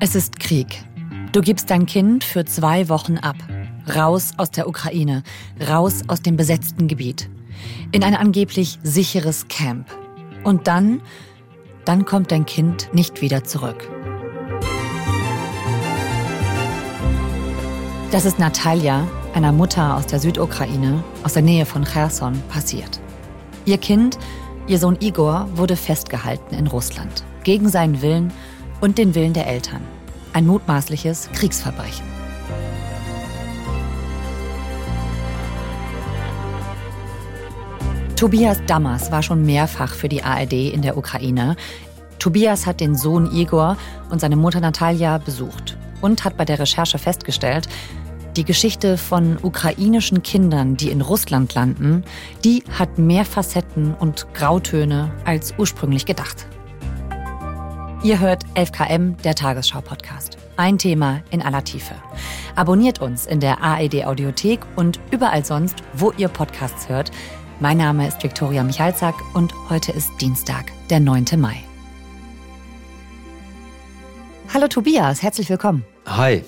Es ist Krieg. Du gibst dein Kind für zwei Wochen ab. Raus aus der Ukraine, raus aus dem besetzten Gebiet. In ein angeblich sicheres Camp. Und dann, dann kommt dein Kind nicht wieder zurück. Das ist Natalia, einer Mutter aus der Südukraine, aus der Nähe von Cherson, passiert. Ihr Kind, ihr Sohn Igor, wurde festgehalten in Russland, gegen seinen Willen und den Willen der Eltern. Ein mutmaßliches Kriegsverbrechen. Tobias Dammers war schon mehrfach für die ARD in der Ukraine. Tobias hat den Sohn Igor und seine Mutter Natalia besucht und hat bei der Recherche festgestellt, die Geschichte von ukrainischen Kindern, die in Russland landen, die hat mehr Facetten und Grautöne als ursprünglich gedacht. Ihr hört 11KM, der Tagesschau-Podcast. Ein Thema in aller Tiefe. Abonniert uns in der AED Audiothek und überall sonst, wo ihr Podcasts hört. Mein Name ist Viktoria Michalzack und heute ist Dienstag, der 9. Mai. Hallo Tobias, herzlich willkommen. Hi.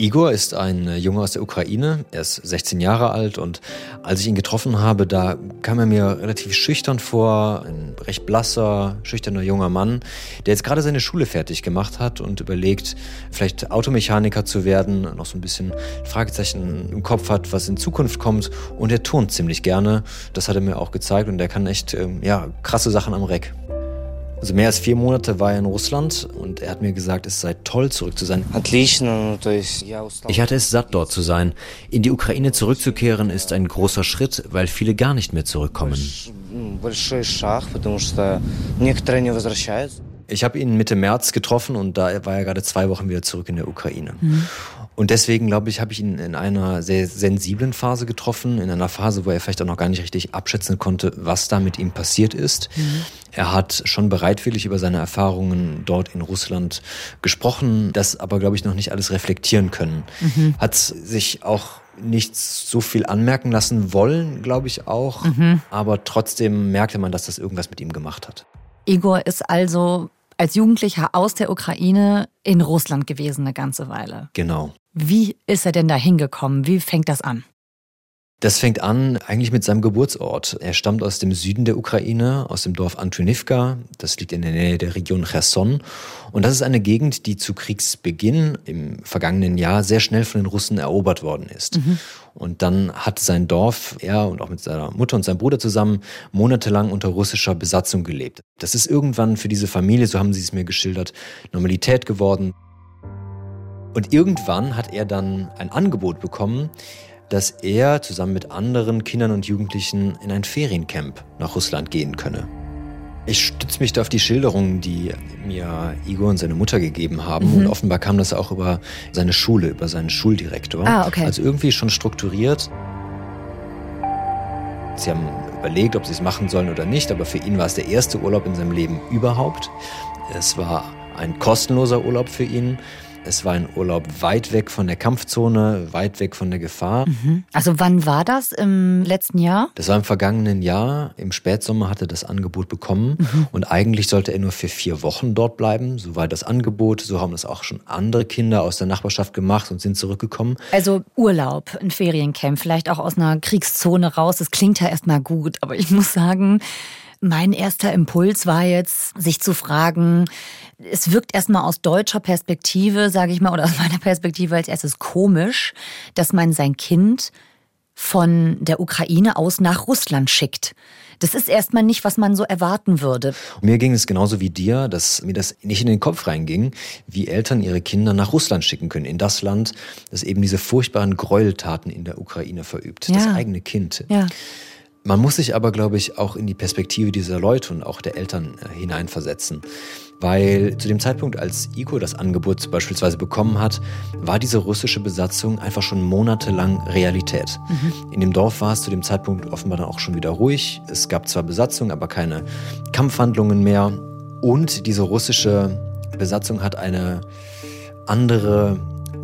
Igor ist ein äh, Junge aus der Ukraine. Er ist 16 Jahre alt und als ich ihn getroffen habe, da kam er mir relativ schüchtern vor. Ein recht blasser, schüchterner junger Mann, der jetzt gerade seine Schule fertig gemacht hat und überlegt, vielleicht Automechaniker zu werden, noch so ein bisschen Fragezeichen im Kopf hat, was in Zukunft kommt. Und er turnt ziemlich gerne. Das hat er mir auch gezeigt und er kann echt, ähm, ja, krasse Sachen am Reck. Also mehr als vier Monate war er in Russland und er hat mir gesagt, es sei toll, zurück zu sein. Ich hatte es satt, dort zu sein. In die Ukraine zurückzukehren ist ein großer Schritt, weil viele gar nicht mehr zurückkommen. Ich habe ihn Mitte März getroffen und da war er gerade zwei Wochen wieder zurück in der Ukraine. Mhm. Und deswegen, glaube ich, habe ich ihn in einer sehr sensiblen Phase getroffen, in einer Phase, wo er vielleicht auch noch gar nicht richtig abschätzen konnte, was da mit ihm passiert ist. Mhm. Er hat schon bereitwillig über seine Erfahrungen dort in Russland gesprochen, das aber, glaube ich, noch nicht alles reflektieren können. Mhm. Hat sich auch nicht so viel anmerken lassen wollen, glaube ich auch. Mhm. Aber trotzdem merkte man, dass das irgendwas mit ihm gemacht hat. Igor ist also als Jugendlicher aus der Ukraine in Russland gewesen eine ganze Weile. Genau. Wie ist er denn da hingekommen? Wie fängt das an? Das fängt an eigentlich mit seinem Geburtsort. Er stammt aus dem Süden der Ukraine, aus dem Dorf Antonivka. Das liegt in der Nähe der Region Cherson. Und das ist eine Gegend, die zu Kriegsbeginn im vergangenen Jahr sehr schnell von den Russen erobert worden ist. Mhm. Und dann hat sein Dorf, er und auch mit seiner Mutter und seinem Bruder zusammen, monatelang unter russischer Besatzung gelebt. Das ist irgendwann für diese Familie, so haben sie es mir geschildert, Normalität geworden. Und irgendwann hat er dann ein Angebot bekommen, dass er zusammen mit anderen Kindern und Jugendlichen in ein Feriencamp nach Russland gehen könne. Ich stütze mich da auf die Schilderungen, die mir Igor und seine Mutter gegeben haben. Mhm. Und offenbar kam das auch über seine Schule, über seinen Schuldirektor. Ah, okay. Also irgendwie schon strukturiert. Sie haben überlegt, ob sie es machen sollen oder nicht, aber für ihn war es der erste Urlaub in seinem Leben überhaupt. Es war ein kostenloser Urlaub für ihn. Es war ein Urlaub weit weg von der Kampfzone, weit weg von der Gefahr. Mhm. Also wann war das im letzten Jahr? Das war im vergangenen Jahr. Im Spätsommer hatte das Angebot bekommen. Mhm. Und eigentlich sollte er nur für vier Wochen dort bleiben. So war das Angebot. So haben das auch schon andere Kinder aus der Nachbarschaft gemacht und sind zurückgekommen. Also Urlaub, ein Feriencamp, vielleicht auch aus einer Kriegszone raus. Das klingt ja erstmal gut, aber ich muss sagen, mein erster Impuls war jetzt, sich zu fragen, es wirkt erstmal aus deutscher Perspektive, sage ich mal, oder aus meiner Perspektive als erstes komisch, dass man sein Kind von der Ukraine aus nach Russland schickt. Das ist erstmal nicht, was man so erwarten würde. Und mir ging es genauso wie dir, dass mir das nicht in den Kopf reinging, wie Eltern ihre Kinder nach Russland schicken können, in das Land, das eben diese furchtbaren Gräueltaten in der Ukraine verübt, ja. das eigene Kind. Ja. Man muss sich aber, glaube ich, auch in die Perspektive dieser Leute und auch der Eltern äh, hineinversetzen. Weil zu dem Zeitpunkt, als Igor das Angebot beispielsweise bekommen hat, war diese russische Besatzung einfach schon monatelang Realität. Mhm. In dem Dorf war es zu dem Zeitpunkt offenbar dann auch schon wieder ruhig. Es gab zwar Besatzung, aber keine Kampfhandlungen mehr. Und diese russische Besatzung hat eine andere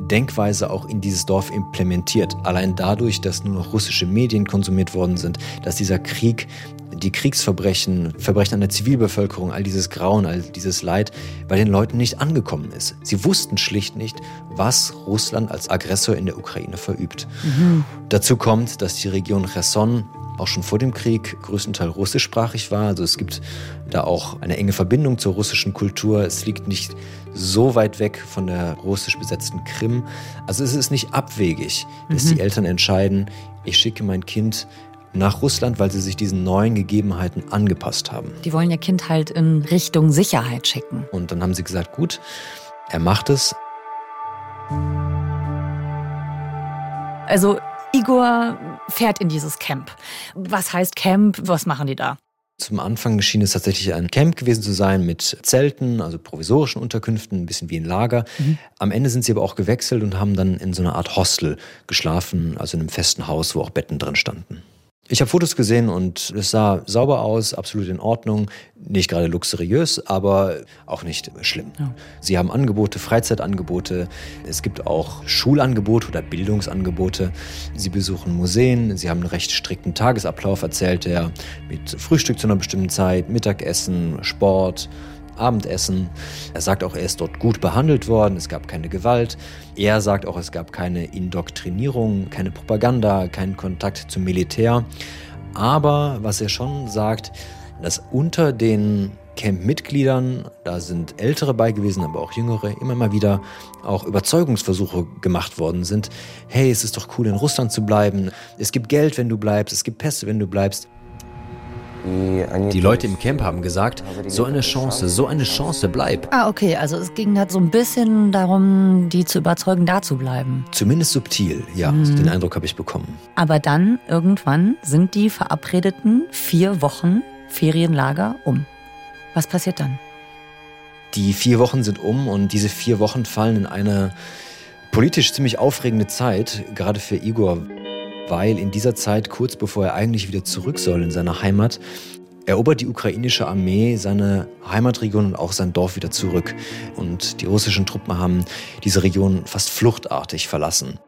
Denkweise auch in dieses Dorf implementiert. Allein dadurch, dass nur noch russische Medien konsumiert worden sind, dass dieser Krieg die Kriegsverbrechen, Verbrechen an der Zivilbevölkerung, all dieses Grauen, all dieses Leid bei den Leuten nicht angekommen ist. Sie wussten schlicht nicht, was Russland als Aggressor in der Ukraine verübt. Mhm. Dazu kommt, dass die Region Cherson auch schon vor dem Krieg größtenteils russischsprachig war. Also es gibt da auch eine enge Verbindung zur russischen Kultur. Es liegt nicht so weit weg von der russisch besetzten Krim. Also es ist nicht abwegig, dass mhm. die Eltern entscheiden, ich schicke mein Kind nach Russland, weil sie sich diesen neuen Gegebenheiten angepasst haben. Die wollen ihr Kind halt in Richtung Sicherheit schicken. Und dann haben sie gesagt, gut, er macht es. Also Igor fährt in dieses Camp. Was heißt Camp? Was machen die da? Zum Anfang schien es tatsächlich ein Camp gewesen zu sein mit Zelten, also provisorischen Unterkünften, ein bisschen wie ein Lager. Mhm. Am Ende sind sie aber auch gewechselt und haben dann in so einer Art Hostel geschlafen, also in einem festen Haus, wo auch Betten drin standen. Ich habe Fotos gesehen und es sah sauber aus, absolut in Ordnung. Nicht gerade luxuriös, aber auch nicht schlimm. Ja. Sie haben Angebote, Freizeitangebote. Es gibt auch Schulangebote oder Bildungsangebote. Sie besuchen Museen. Sie haben einen recht strikten Tagesablauf, erzählt er, mit Frühstück zu einer bestimmten Zeit, Mittagessen, Sport. Abendessen. Er sagt auch, er ist dort gut behandelt worden, es gab keine Gewalt. Er sagt auch, es gab keine Indoktrinierung, keine Propaganda, keinen Kontakt zum Militär. Aber was er schon sagt, dass unter den Camp-Mitgliedern, da sind Ältere bei gewesen, aber auch Jüngere, immer mal wieder auch Überzeugungsversuche gemacht worden sind. Hey, es ist doch cool, in Russland zu bleiben. Es gibt Geld, wenn du bleibst. Es gibt Pässe, wenn du bleibst. Die Leute im Camp haben gesagt, so eine Chance, so eine Chance, bleib. Ah, okay, also es ging halt so ein bisschen darum, die zu überzeugen, da zu bleiben. Zumindest subtil, ja, mhm. den Eindruck habe ich bekommen. Aber dann, irgendwann, sind die verabredeten vier Wochen Ferienlager um. Was passiert dann? Die vier Wochen sind um und diese vier Wochen fallen in eine politisch ziemlich aufregende Zeit, gerade für Igor weil in dieser Zeit, kurz bevor er eigentlich wieder zurück soll in seine Heimat, erobert die ukrainische Armee seine Heimatregion und auch sein Dorf wieder zurück. Und die russischen Truppen haben diese Region fast fluchtartig verlassen.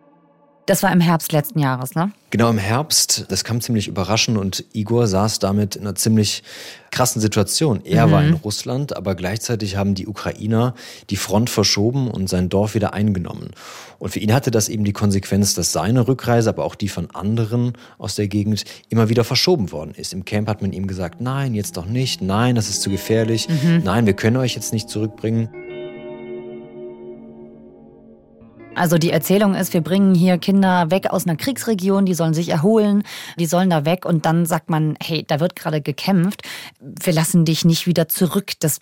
Das war im Herbst letzten Jahres, ne? Genau im Herbst. Das kam ziemlich überraschend und Igor saß damit in einer ziemlich krassen Situation. Er mhm. war in Russland, aber gleichzeitig haben die Ukrainer die Front verschoben und sein Dorf wieder eingenommen. Und für ihn hatte das eben die Konsequenz, dass seine Rückreise, aber auch die von anderen aus der Gegend immer wieder verschoben worden ist. Im Camp hat man ihm gesagt, nein, jetzt doch nicht, nein, das ist zu gefährlich, mhm. nein, wir können euch jetzt nicht zurückbringen. Also die Erzählung ist, wir bringen hier Kinder weg aus einer Kriegsregion, die sollen sich erholen, die sollen da weg und dann sagt man, hey, da wird gerade gekämpft, wir lassen dich nicht wieder zurück. Das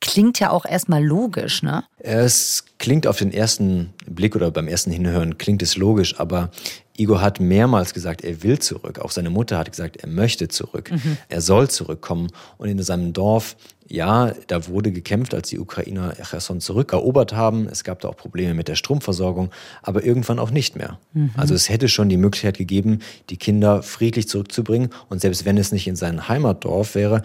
klingt ja auch erstmal logisch, ne? Es klingt auf den ersten Blick oder beim ersten Hinhören klingt es logisch, aber Igor hat mehrmals gesagt, er will zurück. Auch seine Mutter hat gesagt, er möchte zurück. Mhm. Er soll zurückkommen. Und in seinem Dorf, ja, da wurde gekämpft, als die Ukrainer Cherson zurückerobert haben. Es gab da auch Probleme mit der Stromversorgung, aber irgendwann auch nicht mehr. Mhm. Also es hätte schon die Möglichkeit gegeben, die Kinder friedlich zurückzubringen. Und selbst wenn es nicht in sein Heimatdorf wäre,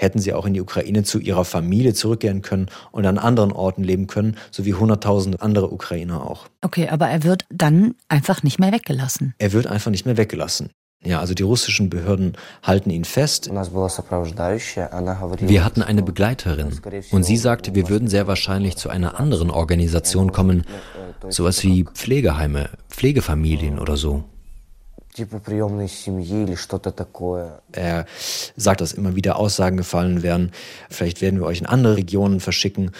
hätten sie auch in die Ukraine zu ihrer Familie zurückkehren können und an anderen Orten leben können, so wie hunderttausende andere Ukrainer auch. Okay, aber er wird dann einfach nicht mehr weggelassen. Er wird einfach nicht mehr weggelassen. Ja, also die russischen Behörden halten ihn fest. Wir hatten eine Begleiterin und sie sagte, wir würden sehr wahrscheinlich zu einer anderen Organisation kommen, sowas wie Pflegeheime, Pflegefamilien oder so. Er sagt, dass immer wieder Aussagen gefallen werden. Vielleicht werden wir euch in andere Regionen verschicken.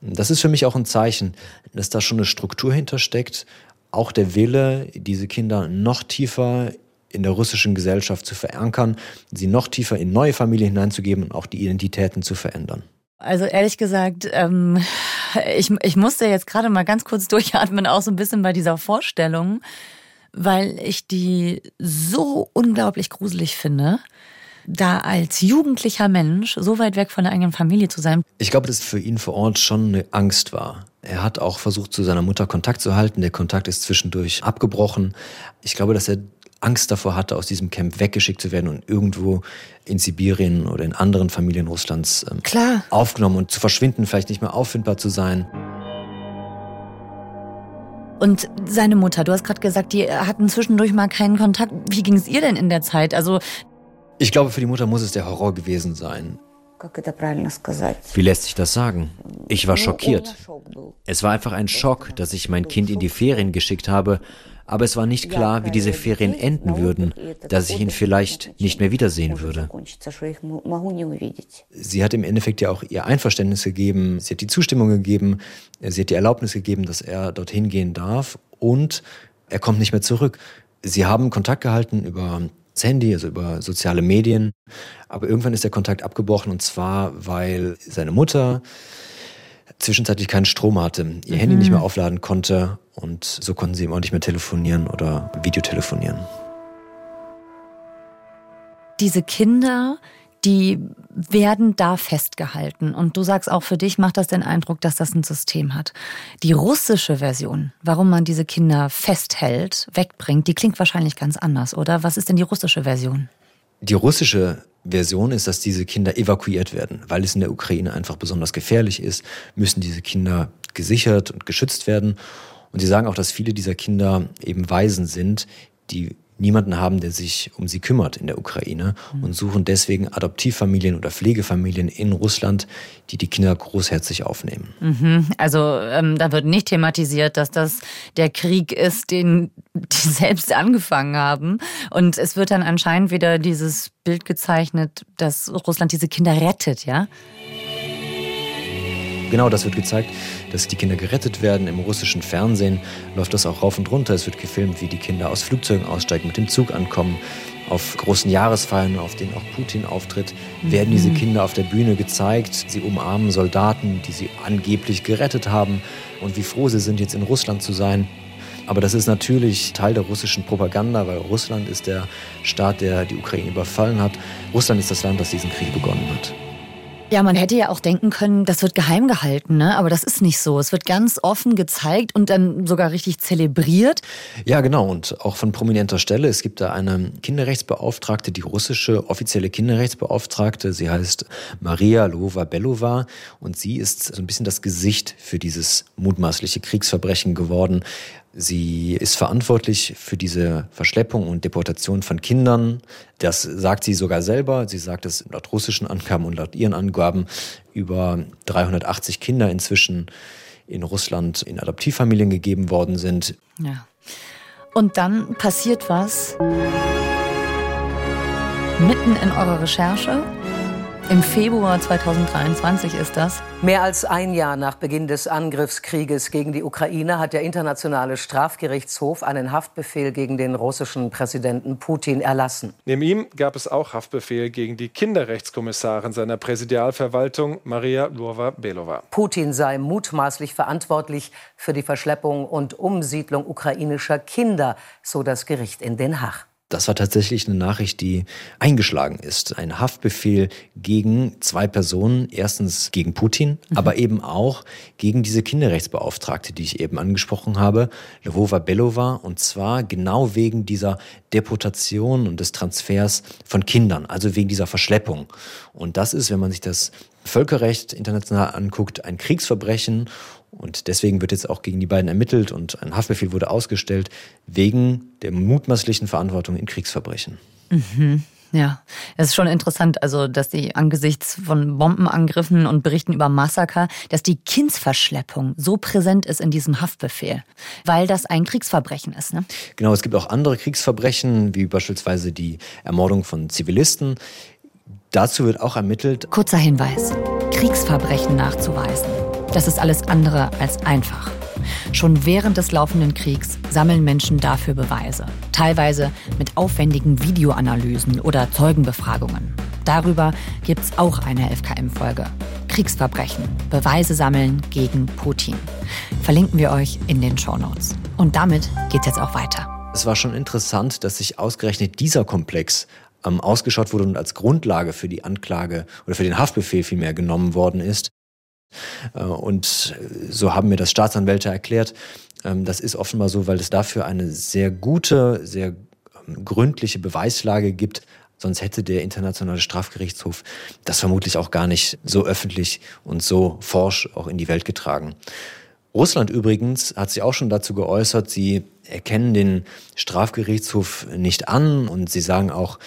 Das ist für mich auch ein Zeichen, dass da schon eine Struktur hintersteckt. Auch der Wille, diese Kinder noch tiefer in der russischen Gesellschaft zu verankern, sie noch tiefer in neue Familien hineinzugeben und auch die Identitäten zu verändern. Also ehrlich gesagt, ähm, ich, ich musste jetzt gerade mal ganz kurz durchatmen, auch so ein bisschen bei dieser Vorstellung weil ich die so unglaublich gruselig finde da als jugendlicher Mensch so weit weg von der eigenen Familie zu sein. Ich glaube, dass für ihn vor Ort schon eine Angst war. Er hat auch versucht, zu seiner Mutter Kontakt zu halten. Der Kontakt ist zwischendurch abgebrochen. Ich glaube, dass er Angst davor hatte, aus diesem Camp weggeschickt zu werden und irgendwo in Sibirien oder in anderen Familien Russlands ähm, aufgenommen und zu verschwinden, vielleicht nicht mehr auffindbar zu sein. Und seine Mutter, du hast gerade gesagt, die hatten zwischendurch mal keinen Kontakt. Wie ging es ihr denn in der Zeit? Also Ich glaube, für die Mutter muss es der Horror gewesen sein. Wie lässt sich das sagen? Ich war schockiert. Es war einfach ein Schock, dass ich mein Kind in die Ferien geschickt habe, aber es war nicht klar, wie diese Ferien enden würden, dass ich ihn vielleicht nicht mehr wiedersehen würde. Sie hat im Endeffekt ja auch ihr Einverständnis gegeben, sie hat die Zustimmung gegeben, sie hat die Erlaubnis gegeben, dass er dorthin gehen darf und er kommt nicht mehr zurück. Sie haben Kontakt gehalten über das Handy, also über soziale Medien. Aber irgendwann ist der Kontakt abgebrochen und zwar, weil seine Mutter zwischenzeitlich keinen Strom hatte, ihr mhm. Handy nicht mehr aufladen konnte und so konnten sie ihm auch nicht mehr telefonieren oder Videotelefonieren. Diese Kinder, die werden da festgehalten. Und du sagst auch, für dich macht das den Eindruck, dass das ein System hat. Die russische Version, warum man diese Kinder festhält, wegbringt, die klingt wahrscheinlich ganz anders, oder? Was ist denn die russische Version? Die russische Version ist, dass diese Kinder evakuiert werden. Weil es in der Ukraine einfach besonders gefährlich ist, müssen diese Kinder gesichert und geschützt werden. Und sie sagen auch, dass viele dieser Kinder eben Waisen sind, die niemanden haben, der sich um sie kümmert in der Ukraine mhm. und suchen deswegen Adoptivfamilien oder Pflegefamilien in Russland, die die Kinder großherzig aufnehmen. Mhm. Also ähm, da wird nicht thematisiert, dass das der Krieg ist, den die selbst angefangen haben. Und es wird dann anscheinend wieder dieses Bild gezeichnet, dass Russland diese Kinder rettet, ja? Genau, das wird gezeigt, dass die Kinder gerettet werden. Im russischen Fernsehen läuft das auch rauf und runter. Es wird gefilmt, wie die Kinder aus Flugzeugen aussteigen, mit dem Zug ankommen. Auf großen Jahresfeiern, auf denen auch Putin auftritt, werden diese mhm. Kinder auf der Bühne gezeigt. Sie umarmen Soldaten, die sie angeblich gerettet haben und wie froh sie sind, jetzt in Russland zu sein. Aber das ist natürlich Teil der russischen Propaganda, weil Russland ist der Staat, der die Ukraine überfallen hat. Russland ist das Land, das diesen Krieg begonnen hat. Ja, man hätte ja auch denken können, das wird geheim gehalten, ne? aber das ist nicht so. Es wird ganz offen gezeigt und dann sogar richtig zelebriert. Ja, genau. Und auch von prominenter Stelle. Es gibt da eine Kinderrechtsbeauftragte, die russische offizielle Kinderrechtsbeauftragte. Sie heißt Maria Lova-Belova und sie ist so ein bisschen das Gesicht für dieses mutmaßliche Kriegsverbrechen geworden. Sie ist verantwortlich für diese Verschleppung und Deportation von Kindern. Das sagt sie sogar selber. Sie sagt es laut russischen Angaben und laut ihren Angaben über 380 Kinder inzwischen in Russland in Adoptivfamilien gegeben worden sind. Ja. Und dann passiert was mitten in eurer Recherche. Im Februar 2023 ist das. Mehr als ein Jahr nach Beginn des Angriffskrieges gegen die Ukraine hat der Internationale Strafgerichtshof einen Haftbefehl gegen den russischen Präsidenten Putin erlassen. Neben ihm gab es auch Haftbefehl gegen die Kinderrechtskommissarin seiner Präsidialverwaltung, Maria Lurva-Belova. Putin sei mutmaßlich verantwortlich für die Verschleppung und Umsiedlung ukrainischer Kinder, so das Gericht in Den Haag. Das war tatsächlich eine Nachricht, die eingeschlagen ist. Ein Haftbefehl gegen zwei Personen. Erstens gegen Putin, mhm. aber eben auch gegen diese Kinderrechtsbeauftragte, die ich eben angesprochen habe, Lvova Belova. Und zwar genau wegen dieser Deportation und des Transfers von Kindern, also wegen dieser Verschleppung. Und das ist, wenn man sich das Völkerrecht international anguckt, ein Kriegsverbrechen und deswegen wird jetzt auch gegen die beiden ermittelt und ein Haftbefehl wurde ausgestellt wegen der mutmaßlichen Verantwortung in Kriegsverbrechen. Mhm. Ja, es ist schon interessant, also dass die angesichts von Bombenangriffen und Berichten über Massaker, dass die Kindsverschleppung so präsent ist in diesem Haftbefehl, weil das ein Kriegsverbrechen ist. Ne? Genau, es gibt auch andere Kriegsverbrechen, wie beispielsweise die Ermordung von Zivilisten. Dazu wird auch ermittelt. Kurzer Hinweis: Kriegsverbrechen nachzuweisen das ist alles andere als einfach. Schon während des laufenden Kriegs sammeln Menschen dafür Beweise, teilweise mit aufwendigen Videoanalysen oder Zeugenbefragungen. Darüber gibt es auch eine FKM-Folge. Kriegsverbrechen, Beweise sammeln gegen Putin. Verlinken wir euch in den Shownotes. Und damit geht's jetzt auch weiter. Es war schon interessant, dass sich ausgerechnet dieser Komplex ähm, ausgeschaut wurde und als Grundlage für die Anklage oder für den Haftbefehl vielmehr genommen worden ist. Äh, und so haben mir das Staatsanwälte erklärt. Ähm, das ist offenbar so, weil es dafür eine sehr gute, sehr ähm, gründliche Beweislage gibt. Sonst hätte der Internationale Strafgerichtshof das vermutlich auch gar nicht so öffentlich und so forsch auch in die Welt getragen. Russland übrigens hat sich auch schon dazu geäußert, sie erkennen den Strafgerichtshof nicht an und sie sagen auch,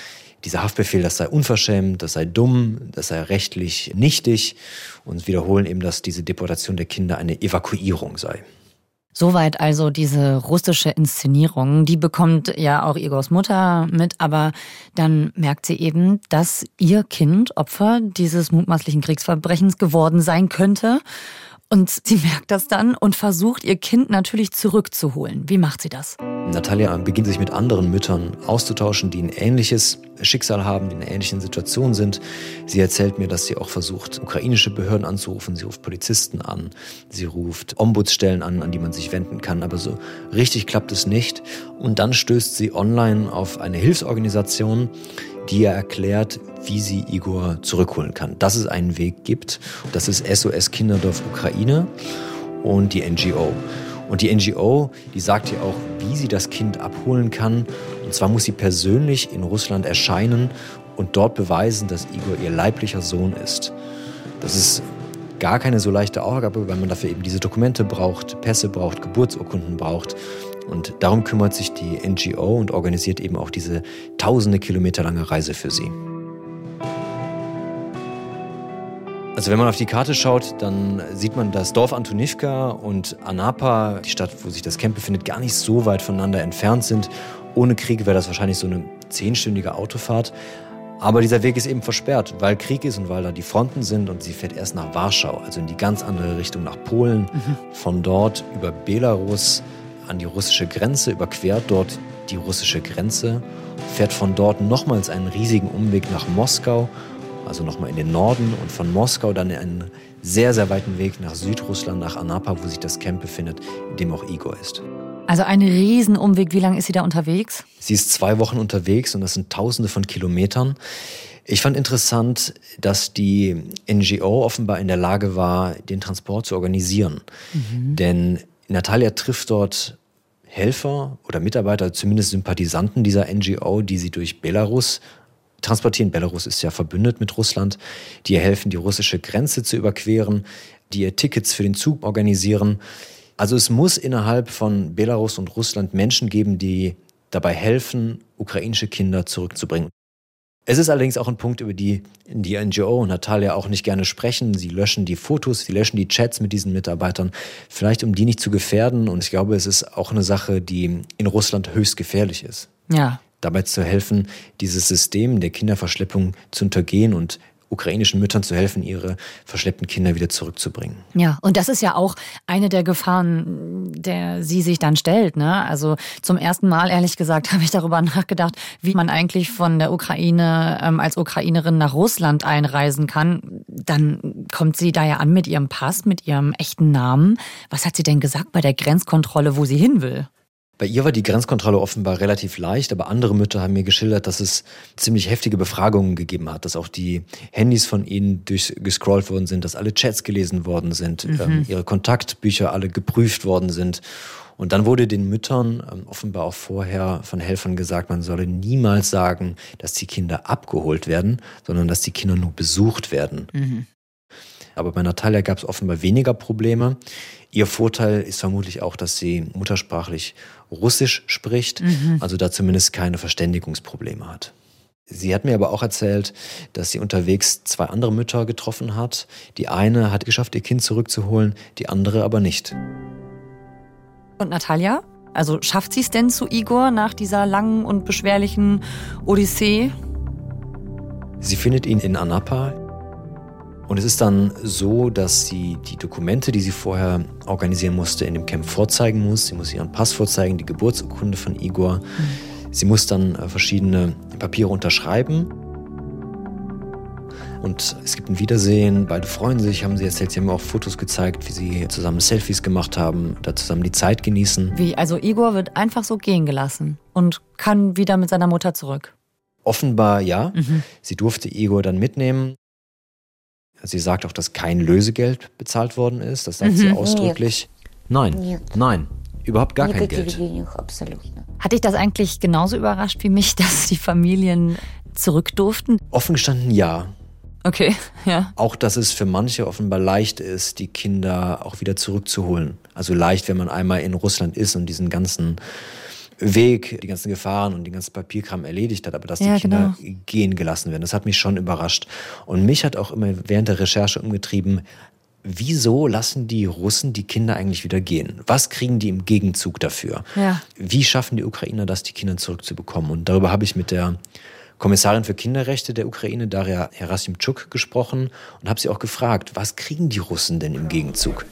dieser Haftbefehl, das sei unverschämt, das sei dumm, das sei rechtlich nichtig und wiederholen eben, dass diese Deportation der Kinder eine Evakuierung sei. Soweit also diese russische Inszenierung. Die bekommt ja auch Igors Mutter mit, aber dann merkt sie eben, dass ihr Kind Opfer dieses mutmaßlichen Kriegsverbrechens geworden sein könnte. Und sie merkt das dann und versucht, ihr Kind natürlich zurückzuholen. Wie macht sie das? Natalia beginnt sich mit anderen Müttern auszutauschen, die ein ähnliches Schicksal haben, die in einer ähnlichen Situation sind. Sie erzählt mir, dass sie auch versucht, ukrainische Behörden anzurufen. Sie ruft Polizisten an, sie ruft Ombudsstellen an, an die man sich wenden kann. Aber so richtig klappt es nicht. Und dann stößt sie online auf eine Hilfsorganisation, die ihr erklärt, wie sie Igor zurückholen kann. Dass es einen Weg gibt. Das ist SOS Kinderdorf Ukraine und die NGO. Und die NGO, die sagt ihr auch, wie sie das Kind abholen kann. Und zwar muss sie persönlich in Russland erscheinen und dort beweisen, dass Igor ihr leiblicher Sohn ist. Das ist gar keine so leichte Aufgabe, weil man dafür eben diese Dokumente braucht, Pässe braucht, Geburtsurkunden braucht. Und darum kümmert sich die NGO und organisiert eben auch diese tausende Kilometer lange Reise für sie. Also wenn man auf die Karte schaut, dann sieht man das Dorf Antonivka und Anapa, die Stadt, wo sich das Camp befindet, gar nicht so weit voneinander entfernt sind. Ohne Krieg wäre das wahrscheinlich so eine zehnstündige Autofahrt. Aber dieser Weg ist eben versperrt, weil Krieg ist und weil da die Fronten sind und sie fährt erst nach Warschau, also in die ganz andere Richtung nach Polen. Mhm. Von dort über Belarus an die russische Grenze, überquert dort die russische Grenze, fährt von dort nochmals einen riesigen Umweg nach Moskau, also nochmal in den Norden und von Moskau dann einen sehr, sehr weiten Weg nach Südrussland, nach Anapa, wo sich das Camp befindet, in dem auch Igor ist. Also ein Riesenumweg. Wie lange ist sie da unterwegs? Sie ist zwei Wochen unterwegs und das sind Tausende von Kilometern. Ich fand interessant, dass die NGO offenbar in der Lage war, den Transport zu organisieren. Mhm. Denn Natalia trifft dort Helfer oder Mitarbeiter, zumindest Sympathisanten dieser NGO, die sie durch Belarus transportieren. Belarus ist ja verbündet mit Russland, die ihr helfen, die russische Grenze zu überqueren, die ihr Tickets für den Zug organisieren. Also es muss innerhalb von Belarus und Russland Menschen geben, die dabei helfen, ukrainische Kinder zurückzubringen. Es ist allerdings auch ein Punkt, über die die NGO und Natalia auch nicht gerne sprechen. Sie löschen die Fotos, sie löschen die Chats mit diesen Mitarbeitern, vielleicht um die nicht zu gefährden. Und ich glaube, es ist auch eine Sache, die in Russland höchst gefährlich ist. Ja. Dabei zu helfen, dieses System der Kinderverschleppung zu untergehen und ukrainischen Müttern zu helfen, ihre verschleppten Kinder wieder zurückzubringen. Ja, und das ist ja auch eine der Gefahren, der sie sich dann stellt. Ne? Also zum ersten Mal, ehrlich gesagt, habe ich darüber nachgedacht, wie man eigentlich von der Ukraine ähm, als Ukrainerin nach Russland einreisen kann. Dann kommt sie da ja an mit ihrem Pass, mit ihrem echten Namen. Was hat sie denn gesagt bei der Grenzkontrolle, wo sie hin will? Bei ihr war die Grenzkontrolle offenbar relativ leicht, aber andere Mütter haben mir geschildert, dass es ziemlich heftige Befragungen gegeben hat, dass auch die Handys von ihnen durchgescrollt worden sind, dass alle Chats gelesen worden sind, mhm. ähm, ihre Kontaktbücher alle geprüft worden sind. Und dann wurde den Müttern ähm, offenbar auch vorher von Helfern gesagt, man solle niemals sagen, dass die Kinder abgeholt werden, sondern dass die Kinder nur besucht werden. Mhm. Aber bei Natalia gab es offenbar weniger Probleme. Ihr Vorteil ist vermutlich auch, dass sie muttersprachlich Russisch spricht, mhm. also da zumindest keine Verständigungsprobleme hat. Sie hat mir aber auch erzählt, dass sie unterwegs zwei andere Mütter getroffen hat. Die eine hat geschafft, ihr Kind zurückzuholen, die andere aber nicht. Und Natalia? Also schafft sie es denn zu Igor nach dieser langen und beschwerlichen Odyssee? Sie findet ihn in Anapa, und es ist dann so, dass sie die Dokumente, die sie vorher organisieren musste, in dem Camp vorzeigen muss. Sie muss ihren Pass vorzeigen, die Geburtsurkunde von Igor. Mhm. Sie muss dann äh, verschiedene Papiere unterschreiben. Und es gibt ein Wiedersehen, beide freuen sich, haben sie erzählt, sie haben auch Fotos gezeigt, wie sie zusammen Selfies gemacht haben, da zusammen die Zeit genießen. Wie, also Igor wird einfach so gehen gelassen und kann wieder mit seiner Mutter zurück? Offenbar ja. Mhm. Sie durfte Igor dann mitnehmen. Sie sagt auch, dass kein Lösegeld bezahlt worden ist. Das sagt mhm. sie ausdrücklich. Nein, nein, überhaupt gar kein Geld. Hat dich das eigentlich genauso überrascht wie mich, dass die Familien zurück durften? Offen gestanden ja. Okay, ja. Auch, dass es für manche offenbar leicht ist, die Kinder auch wieder zurückzuholen. Also leicht, wenn man einmal in Russland ist und diesen ganzen Weg die ganzen Gefahren und den ganzen Papierkram erledigt hat, aber dass die Kinder genau. gehen gelassen werden. Das hat mich schon überrascht. Und mich hat auch immer während der Recherche umgetrieben, wieso lassen die Russen die Kinder eigentlich wieder gehen? Was kriegen die im Gegenzug dafür? Ja. Wie schaffen die Ukrainer das, die Kinder zurückzubekommen? Und darüber habe ich mit der Kommissarin für Kinderrechte der Ukraine, Daria Herasimchuk, gesprochen und habe sie auch gefragt, was kriegen die Russen denn im Gegenzug?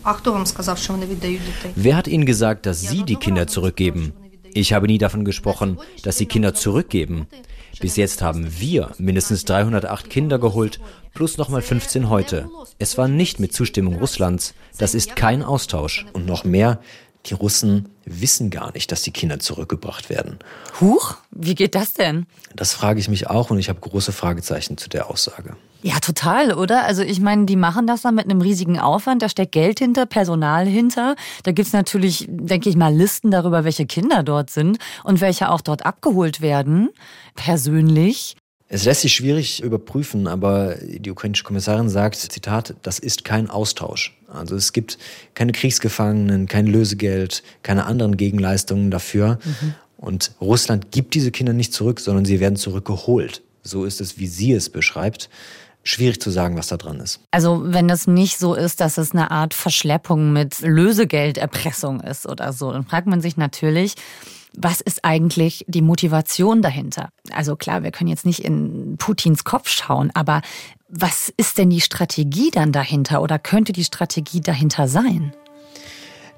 Wer hat ihnen gesagt, dass sie die Kinder zurückgeben? Ich habe nie davon gesprochen, dass Sie Kinder zurückgeben. Bis jetzt haben wir mindestens 308 Kinder geholt, plus nochmal 15 heute. Es war nicht mit Zustimmung Russlands. Das ist kein Austausch. Und noch mehr, die Russen wissen gar nicht, dass die Kinder zurückgebracht werden. Huch, wie geht das denn? Das frage ich mich auch und ich habe große Fragezeichen zu der Aussage. Ja, total, oder? Also ich meine, die machen das dann mit einem riesigen Aufwand, da steckt Geld hinter, Personal hinter. Da gibt's natürlich, denke ich mal, Listen darüber, welche Kinder dort sind und welche auch dort abgeholt werden, persönlich. Es lässt sich schwierig überprüfen, aber die ukrainische Kommissarin sagt, Zitat, das ist kein Austausch. Also es gibt keine Kriegsgefangenen, kein Lösegeld, keine anderen Gegenleistungen dafür. Und Russland gibt diese Kinder nicht zurück, sondern sie werden zurückgeholt. So ist es, wie sie es beschreibt. Schwierig zu sagen, was da dran ist. Also wenn das nicht so ist, dass es eine Art Verschleppung mit Lösegelderpressung ist oder so, dann fragt man sich natürlich, was ist eigentlich die Motivation dahinter? Also klar, wir können jetzt nicht in Putins Kopf schauen, aber was ist denn die Strategie dann dahinter oder könnte die Strategie dahinter sein?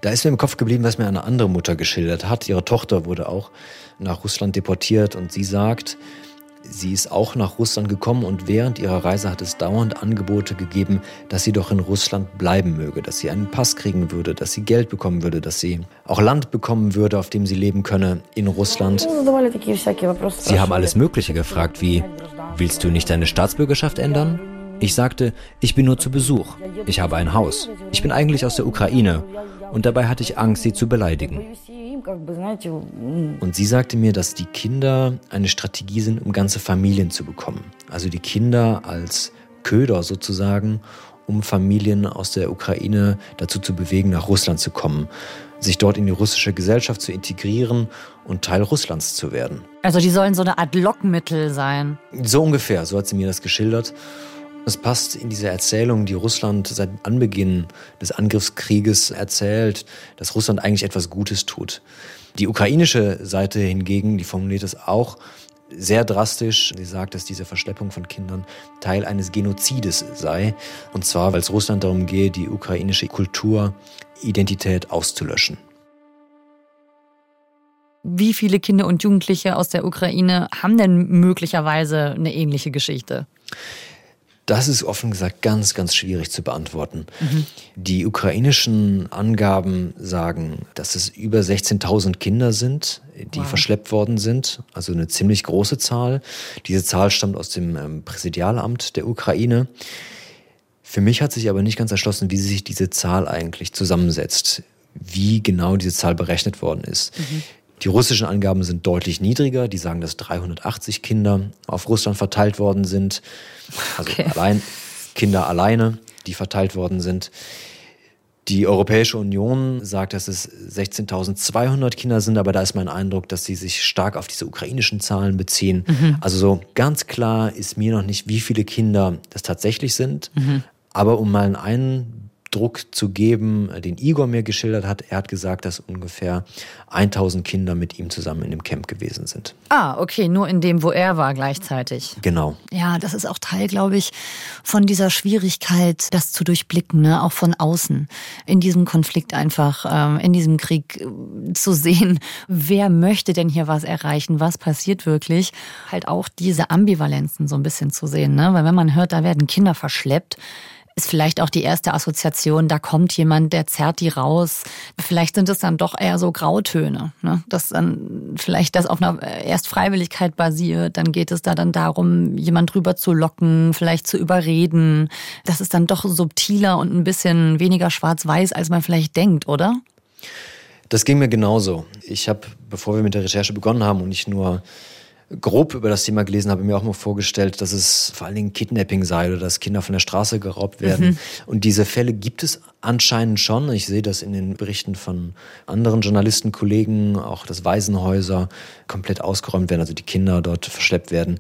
Da ist mir im Kopf geblieben, was mir eine andere Mutter geschildert hat. Ihre Tochter wurde auch nach Russland deportiert und sie sagt, sie ist auch nach Russland gekommen und während ihrer Reise hat es dauernd Angebote gegeben, dass sie doch in Russland bleiben möge, dass sie einen Pass kriegen würde, dass sie Geld bekommen würde, dass sie auch Land bekommen würde, auf dem sie leben könne in Russland. Sie haben alles Mögliche gefragt, wie, willst du nicht deine Staatsbürgerschaft ändern? Ich sagte, ich bin nur zu Besuch. Ich habe ein Haus. Ich bin eigentlich aus der Ukraine. Und dabei hatte ich Angst, sie zu beleidigen. Und sie sagte mir, dass die Kinder eine Strategie sind, um ganze Familien zu bekommen. Also die Kinder als Köder sozusagen, um Familien aus der Ukraine dazu zu bewegen, nach Russland zu kommen, sich dort in die russische Gesellschaft zu integrieren und Teil Russlands zu werden. Also die sollen so eine Art Lockmittel sein. So ungefähr, so hat sie mir das geschildert. Es passt in diese Erzählung, die Russland seit Anbeginn des Angriffskrieges erzählt, dass Russland eigentlich etwas Gutes tut. Die ukrainische Seite hingegen, die formuliert es auch sehr drastisch. Sie sagt, dass diese Verschleppung von Kindern Teil eines Genozides sei. Und zwar, weil es Russland darum gehe, die ukrainische Kultur, Identität auszulöschen. Wie viele Kinder und Jugendliche aus der Ukraine haben denn möglicherweise eine ähnliche Geschichte? Das ist offen gesagt ganz, ganz schwierig zu beantworten. Die ukrainischen Angaben sagen, dass es über 16.000 Kinder sind, die Wow. verschleppt worden sind. Also eine ziemlich große Zahl. Diese Zahl stammt aus dem ähm, Präsidialamt der Ukraine. Für mich hat sich aber nicht ganz erschlossen, wie sich diese Zahl eigentlich zusammensetzt, wie genau diese Zahl berechnet worden ist. Die russischen Angaben sind deutlich niedriger. Die sagen, dass 380 Kinder auf Russland verteilt worden sind. Also Okay. allein Kinder alleine, die verteilt worden sind. Die Europäische Union sagt, dass es 16.200 Kinder sind, aber da ist mein Eindruck, dass sie sich stark auf diese ukrainischen Zahlen beziehen. Also so ganz klar ist mir noch nicht, wie viele Kinder das tatsächlich sind. Aber um mal einen Eindruck zu geben, den Igor mir geschildert hat, er hat gesagt, dass ungefähr 1000 Kinder mit ihm zusammen in dem Camp gewesen sind. Ah, okay, nur in dem, wo er war gleichzeitig. Genau. Ja, das ist auch Teil, glaube ich, von dieser Schwierigkeit, das zu durchblicken, ne? auch von außen. In diesem Konflikt einfach, ähm, in diesem Krieg äh, zu sehen, wer möchte denn hier was erreichen, was passiert wirklich. Halt auch diese Ambivalenzen so ein bisschen zu sehen. Ne? Weil wenn man hört, da werden Kinder verschleppt, ist vielleicht auch die erste Assoziation, da kommt jemand, der zerrt die raus. Vielleicht sind es dann doch eher so Grautöne, ne? dass dann vielleicht das auf einer erst Freiwilligkeit basiert, dann geht es da dann darum, jemand drüber zu locken, vielleicht zu überreden. Das ist dann doch subtiler und ein bisschen weniger schwarz-weiß, als man vielleicht denkt, oder? Das ging mir genauso. Ich habe, bevor wir mit der Recherche begonnen haben und ich nur grob über das Thema gelesen habe, mir auch mal vorgestellt, dass es vor allen Dingen Kidnapping sei oder dass Kinder von der Straße geraubt werden. Mhm. Und diese Fälle gibt es anscheinend schon. Ich sehe das in den Berichten von anderen Journalistenkollegen, auch dass Waisenhäuser komplett ausgeräumt werden, also die Kinder dort verschleppt werden.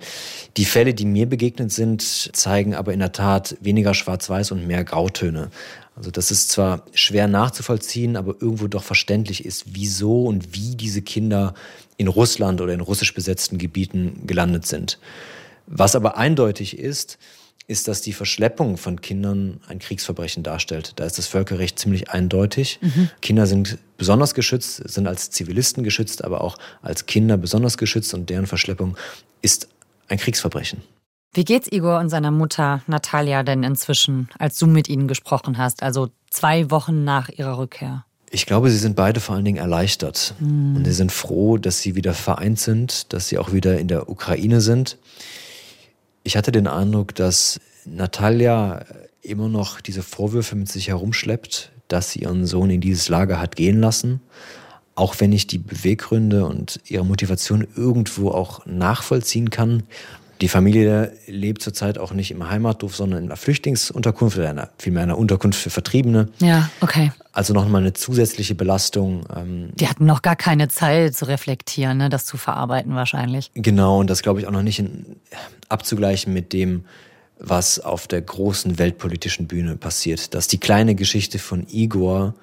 Die Fälle, die mir begegnet sind, zeigen aber in der Tat weniger Schwarz-Weiß und mehr Grautöne. Also dass es zwar schwer nachzuvollziehen, aber irgendwo doch verständlich ist, wieso und wie diese Kinder in Russland oder in russisch besetzten Gebieten gelandet sind. Was aber eindeutig ist, ist, dass die Verschleppung von Kindern ein Kriegsverbrechen darstellt. Da ist das Völkerrecht ziemlich eindeutig. Mhm. Kinder sind besonders geschützt, sind als Zivilisten geschützt, aber auch als Kinder besonders geschützt und deren Verschleppung ist ein Kriegsverbrechen. Wie geht's Igor und seiner Mutter Natalia denn inzwischen, als du mit ihnen gesprochen hast, also zwei Wochen nach ihrer Rückkehr? Ich glaube, sie sind beide vor allen Dingen erleichtert. Mhm. Und sie sind froh, dass sie wieder vereint sind, dass sie auch wieder in der Ukraine sind. Ich hatte den Eindruck, dass Natalia immer noch diese Vorwürfe mit sich herumschleppt, dass sie ihren Sohn in dieses Lager hat gehen lassen. Auch wenn ich die Beweggründe und ihre Motivation irgendwo auch nachvollziehen kann, die Familie lebt zurzeit auch nicht im Heimatdorf, sondern in einer Flüchtlingsunterkunft oder einer, vielmehr einer Unterkunft für Vertriebene. Ja, okay. Also nochmal eine zusätzliche Belastung. Ähm, die hatten noch gar keine Zeit zu reflektieren, ne, das zu verarbeiten wahrscheinlich. Genau, und das glaube ich auch noch nicht in, abzugleichen mit dem, was auf der großen weltpolitischen Bühne passiert. Dass die kleine Geschichte von Igor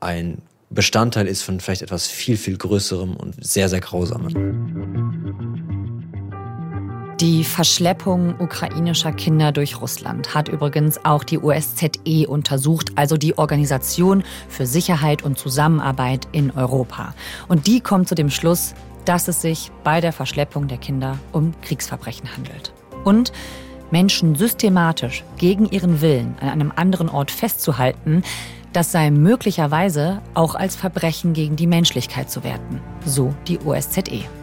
ein Bestandteil ist von vielleicht etwas viel, viel Größerem und sehr, sehr Grausamem. Die Verschleppung ukrainischer Kinder durch Russland hat übrigens auch die USZE untersucht, also die Organisation für Sicherheit und Zusammenarbeit in Europa. Und die kommt zu dem Schluss, dass es sich bei der Verschleppung der Kinder um Kriegsverbrechen handelt. Und Menschen systematisch gegen ihren Willen an einem anderen Ort festzuhalten, das sei möglicherweise auch als Verbrechen gegen die Menschlichkeit zu werten, so die OSZE.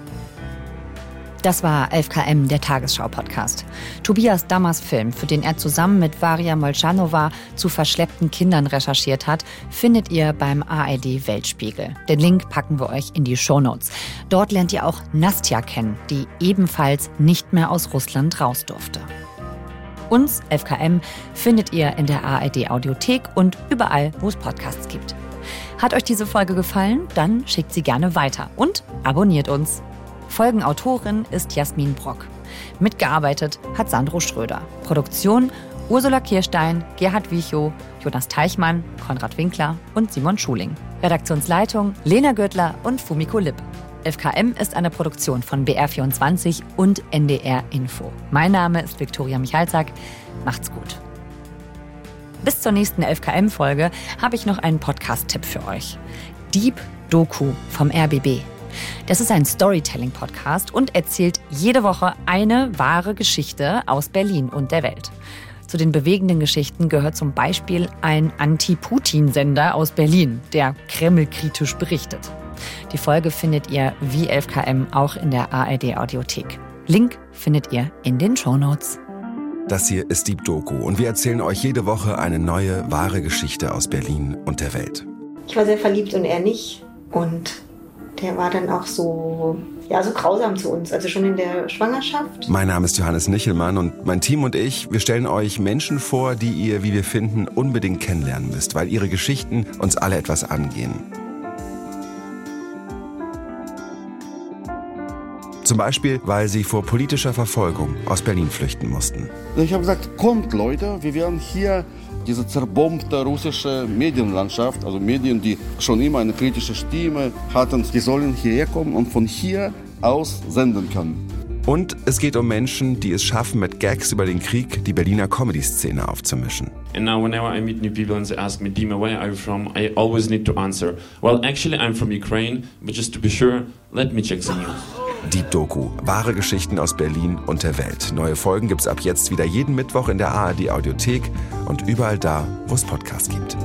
Das war 11KM, der Tagesschau-Podcast. Tobias Dammers Film, für den er zusammen mit Varia Molchanova zu verschleppten Kindern recherchiert hat, findet ihr beim ARD Weltspiegel. Den Link packen wir euch in die Shownotes. Dort lernt ihr auch Nastja kennen, die ebenfalls nicht mehr aus Russland raus durfte. Uns, 11KM, findet ihr in der ARD Audiothek und überall, wo es Podcasts gibt. Hat euch diese Folge gefallen? Dann schickt sie gerne weiter und abonniert uns. Folgenautorin ist Jasmin Brock. Mitgearbeitet hat Sandro Schröder. Produktion Ursula Kirstein, Gerhard Wichow, Jonas Teichmann, Konrad Winkler und Simon Schuling. Redaktionsleitung Lena Göttler und Fumiko Lipp. FKM ist eine Produktion von BR24 und NDR Info. Mein Name ist Viktoria Michalzack. Macht's gut. Bis zur nächsten FKM-Folge habe ich noch einen Podcast-Tipp für euch. Deep Doku vom RBB. Das ist ein Storytelling-Podcast und erzählt jede Woche eine wahre Geschichte aus Berlin und der Welt. Zu den bewegenden Geschichten gehört zum Beispiel ein Anti-Putin-Sender aus Berlin, der Kreml-kritisch berichtet. Die Folge findet ihr wie 11KM auch in der ARD-Audiothek. Link findet ihr in den Shownotes. Das hier ist Deep Doku und wir erzählen euch jede Woche eine neue, wahre Geschichte aus Berlin und der Welt. Ich war sehr verliebt und er nicht. Und der war dann auch so, ja, so grausam zu uns, also schon in der Schwangerschaft. Mein Name ist Johannes Nichelmann und mein Team und ich, wir stellen euch Menschen vor, die ihr, wie wir finden, unbedingt kennenlernen müsst, weil ihre Geschichten uns alle etwas angehen. Zum Beispiel, weil sie vor politischer Verfolgung aus Berlin flüchten mussten. Ich habe gesagt, kommt Leute, wir werden hier diese zerbombte russische Medienlandschaft, also Medien, die schon immer eine kritische Stimme hatten, die sollen hierher kommen und von hier aus senden können. Und es geht um Menschen, die es schaffen, mit Gags über den Krieg die Berliner Comedy-Szene aufzumischen. And now whenever I meet new people and they ask me, Dima, where are you from? I always need to answer, well, actually I'm from Ukraine, but just to be sure, let me check the news. Deep Doku. Wahre Geschichten aus Berlin und der Welt. Neue Folgen gibt's ab jetzt wieder jeden Mittwoch in der ARD Audiothek und überall da, wo es Podcasts gibt.